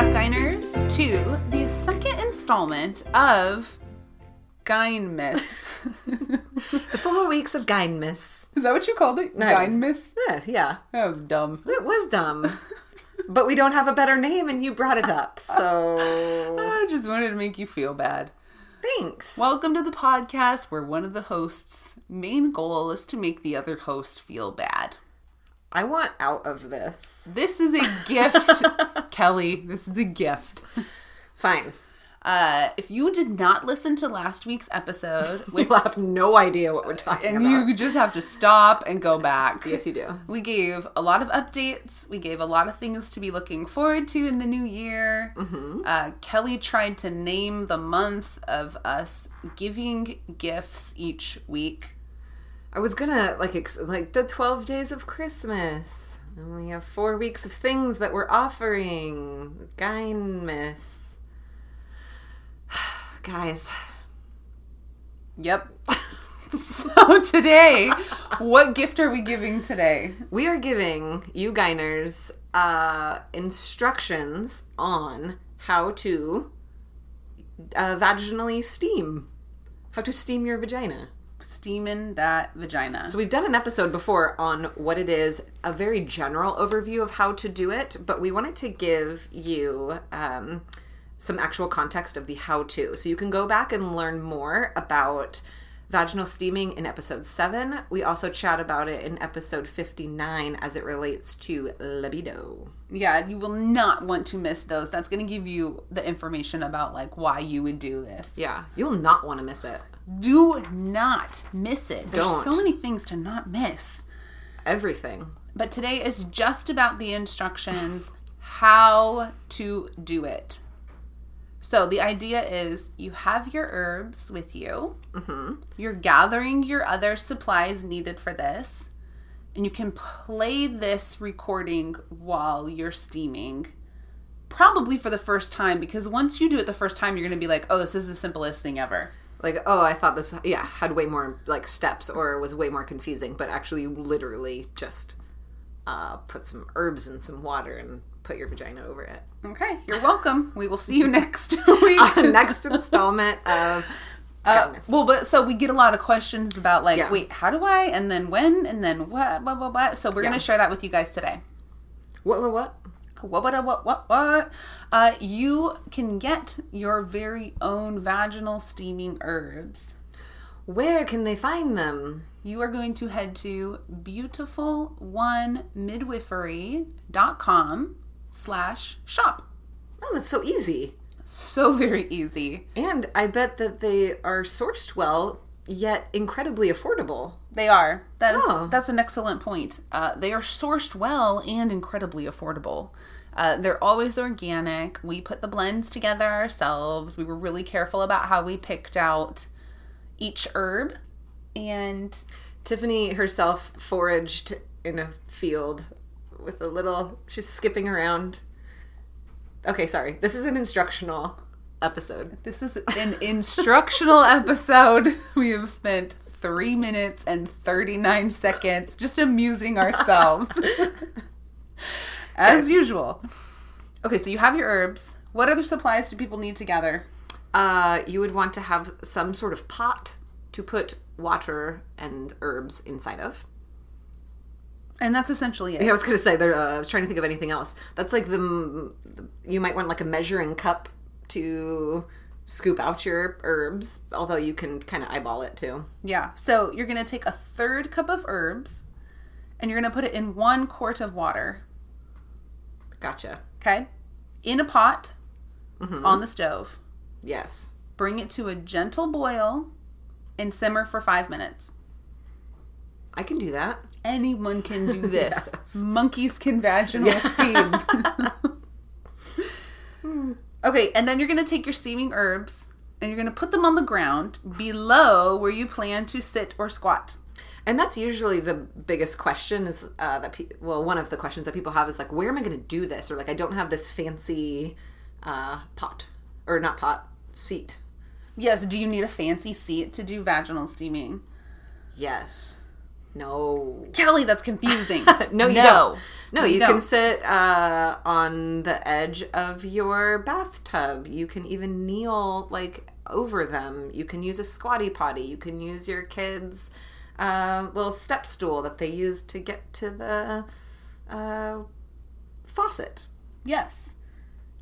back, Geiners, to the second installment of Gein Miss. The four weeks of Gynmus. Is that what you called it? No. Gein Miss? Yeah, yeah. That was dumb. It was dumb. but we don't have a better name and you brought it up. So I just wanted to make you feel bad. thanks. Welcome to the podcast where one of the hosts' main goal is to make the other host feel bad. I want out of this. This is a gift, Kelly. This is a gift. Fine. Uh, if you did not listen to last week's episode, We will have no idea what we're talking and about. you just have to stop and go back. yes, you do. We gave a lot of updates. We gave a lot of things to be looking forward to in the new year. Mm-hmm. Uh, Kelly tried to name the month of us giving gifts each week. I was gonna like ex- like the twelve days of Christmas, and we have four weeks of things that we're offering. Gynmus. Guys, Yep. so today, what gift are we giving today? we are giving you Gyners uh, instructions on how to uh, vaginally steam, how to steam your vagina. Steaming that vagina. So we've done an episode before on what it is, a very general overview of how to do it, but we wanted to give you um, some actual context of the how to. So you can go back and learn more about vaginal steaming in episode 7. We also chat about it in episode 59 as it relates to libido. yeah, you will not want to miss those. That's going to give you the information about like why you would do this. Yeah, you'll not want to miss it. Do not miss it. There's Don't. so many things to not miss. Everything. But today is just about the instructions how to do it. So the idea is you have your herbs with you. Mm-hmm. You're gathering your other supplies needed for this. And you can play this recording while you're steaming. Probably for the first time, because once you do it the first time, you're going to be like, oh, this is the simplest thing ever. Like, oh, I thought this, yeah, had way more like steps or was way more confusing, but actually, you literally just uh, put some herbs in some water and put your vagina over it. Okay, you're welcome. we will see you next week. Next installment of Uh, well, but so we get a lot of questions about like, Yeah. wait, how do I? And then when? And then what? Blah blah blah. So we're Yeah. gonna share that with you guys today. what, what, what? What what what what what? Uh, you can get your very own vaginal steaming herbs. Where can they find them? You are going to head to beautiful1midwifery.com slash shop. Oh, that's so easy. So very easy. And I bet that they are sourced well, yet incredibly affordable. They are. That is Oh. that's an excellent point. Uh, they are sourced well and incredibly affordable. Uh, they're always organic. We put the blends together ourselves. We were really careful about how we picked out each herb, and Tiffany herself foraged in a field with a little, she's skipping around. Okay, sorry. This is an instructional episode. this is an instructional episode. We have spent three minutes and thirty nine seconds just amusing ourselves, as usual. Okay, so you have your herbs. What other supplies do people need to gather? Uh, you would want to have some sort of pot to put water and herbs inside of. And that's essentially it. Yeah, I was gonna say there. Uh, I was trying to think of anything else. That's like the, the you might want like a measuring cup to scoop out your herbs. Although you can kind of eyeball it too. Yeah. So you're going to take a third cup of herbs and you're going to put it in one quart of water. Gotcha. Okay. In a pot mm-hmm. on the stove. Yes. Bring it to a gentle boil and simmer for five minutes. I can do that. Anyone can do this. Monkeys can vaginal steam. okay, and then you're going to take your steaming herbs and you're going to put them on the ground below where you plan to sit or squat. And that's usually the biggest question is uh, that pe- well one of the questions that people have is like where am I going to do this or like I don't have this fancy uh, pot or not pot seat. Yes, do you need a fancy seat to do vaginal steaming? Yes. No. Kelly, that's confusing. No, you no. don't. No, You you, can don't. sit uh, on the edge of your bathtub. You can even kneel like over them. You can use a squatty potty. You can use your kids' uh, little step stool that they use to get to the uh, faucet. Yes.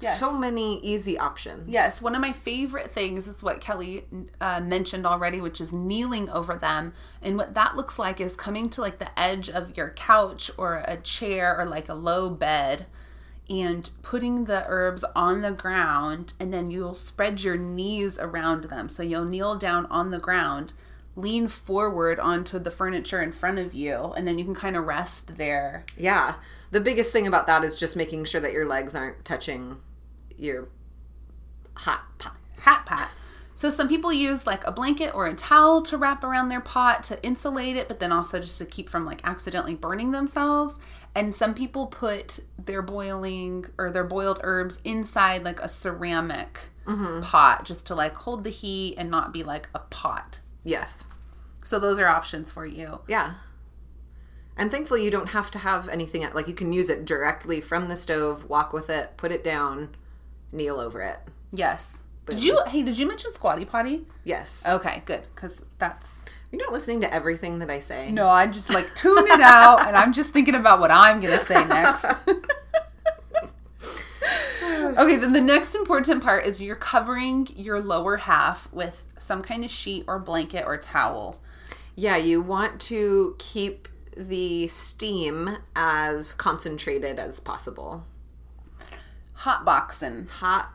Yes. So many easy options. Yes, one of my favorite things is what Kelly uh, mentioned already, which is kneeling over them. And what that looks like is coming to like the edge of your couch or a chair or like a low bed and putting the herbs on the ground. And then you'll spread your knees around them. So you'll kneel down on the ground, lean forward onto the furniture in front of you, and then you can kind of rest there. Yeah. The biggest thing about that is just making sure that your legs aren't touching your hot pot. hat pat. So some people use like a blanket or a towel to wrap around their pot to insulate it, but then also just to keep from like accidentally burning themselves. And some people put their boiling or their boiled herbs inside like a ceramic mm-hmm. pot just to like hold the heat and not be like a pot. Yes. So those are options for you. Yeah. And thankfully, you don't have to have anything like you can use it directly from the stove, walk with it, put it down, kneel over it. Yes. Did you hey, did you mention squatty potty? Yes. Okay, good cuz that's You're not listening to everything that I say. No, I just like tune it out and I'm just thinking about what I'm going to say next. okay, then the next important part is you're covering your lower half with some kind of sheet or blanket or towel. Yeah, you want to keep the steam as concentrated as possible. Hot boxing. Hot,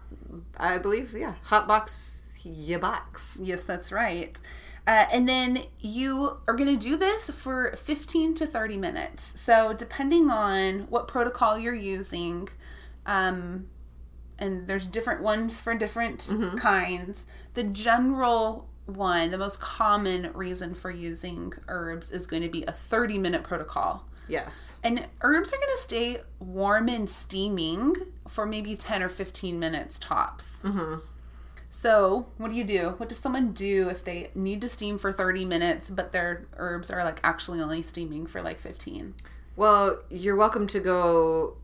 I believe, yeah, hot box, ya box. Yes, that's right. Uh, and then you are going to do this for 15 to 30 minutes. So, depending on what protocol you're using, um, and there's different ones for different kinds, the general one, the most common reason for using herbs is going to be a 30 minute protocol. Yes. And herbs are going to stay warm and steaming for maybe 10 or 15 minutes tops. Mm-hmm. So, what do you do? What does someone do if they need to steam for 30 minutes, but their herbs are like actually only steaming for like 15? Well, you're welcome to go,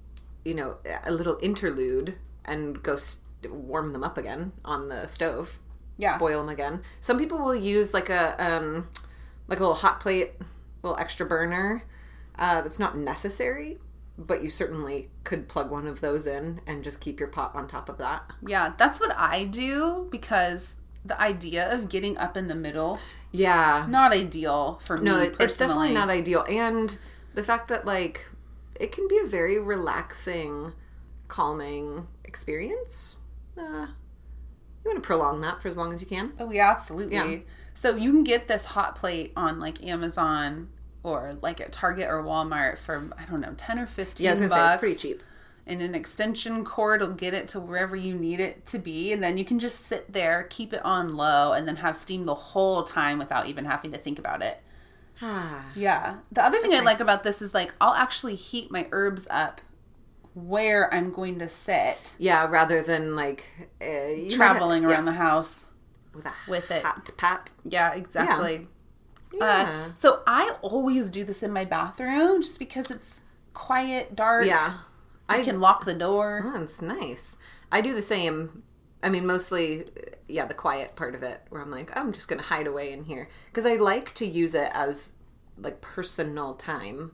you know, a little interlude and go st- warm them up again on the stove. Yeah. boil them again. Some people will use like a um, like a little hot plate, little extra burner. Uh, that's not necessary, but you certainly could plug one of those in and just keep your pot on top of that. Yeah, that's what I do because the idea of getting up in the middle, Yeah, not ideal for me no, it, it's definitely not ideal, and the fact that like it can be a very relaxing, calming experience. Uh, you want to prolong that for as long as you can. Oh, yeah, absolutely. Yeah. So you can get this hot plate on like Amazon or like at Target or Walmart for I don't know, ten or fifteen Yeah, I was bucks. say it's pretty cheap. And an extension cord will get it to wherever you need it to be, and then you can just sit there, keep it on low, and then have steam the whole time without even having to think about it. Ah, Yeah. The other thing I like about this is like I'll actually heat my herbs up where I'm going to sit, yeah, rather than like uh, traveling have- around yes. the house. with a with it. pat. Yeah, exactly. Yeah. Uh, so I always do this in my bathroom just because it's quiet, dark. yeah. I can lock the door. Oh, it's nice. I do the same. I mean, mostly, uh, yeah, the quiet part of it, where I'm like, I'm just gonna hide away in here because I like to use it as like personal time,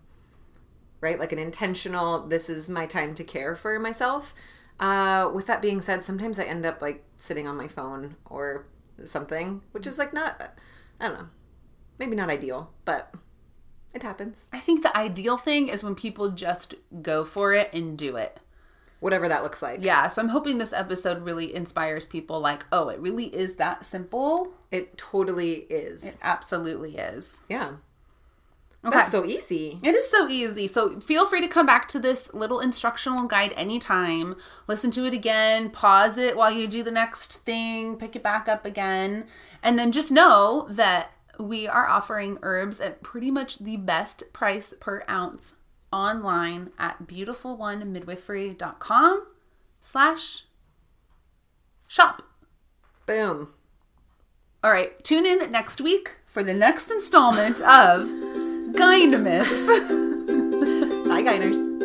right? Like an intentional. This is my time to care for myself. Uh, with that being said, sometimes I end up like sitting on my phone or something, which is like not. I don't know. Maybe not ideal, but it happens. I think the ideal thing is when people just go for it and do it. Whatever that looks like. Yeah, so I'm hoping this episode really inspires people like, oh, it really is that simple. It totally is. It absolutely is. yeah. Okay. That's so easy. It is so easy. So feel free to come back to this little instructional guide anytime. Listen to it again, pause it while you do the next thing, pick it back up again. And then just know that we are offering herbs at pretty much the best price per ounce online at beautifulonemidwifery.com slash shop. Boom. All right, tune in next week for the next installment of Gynemus. Bye, Guiners.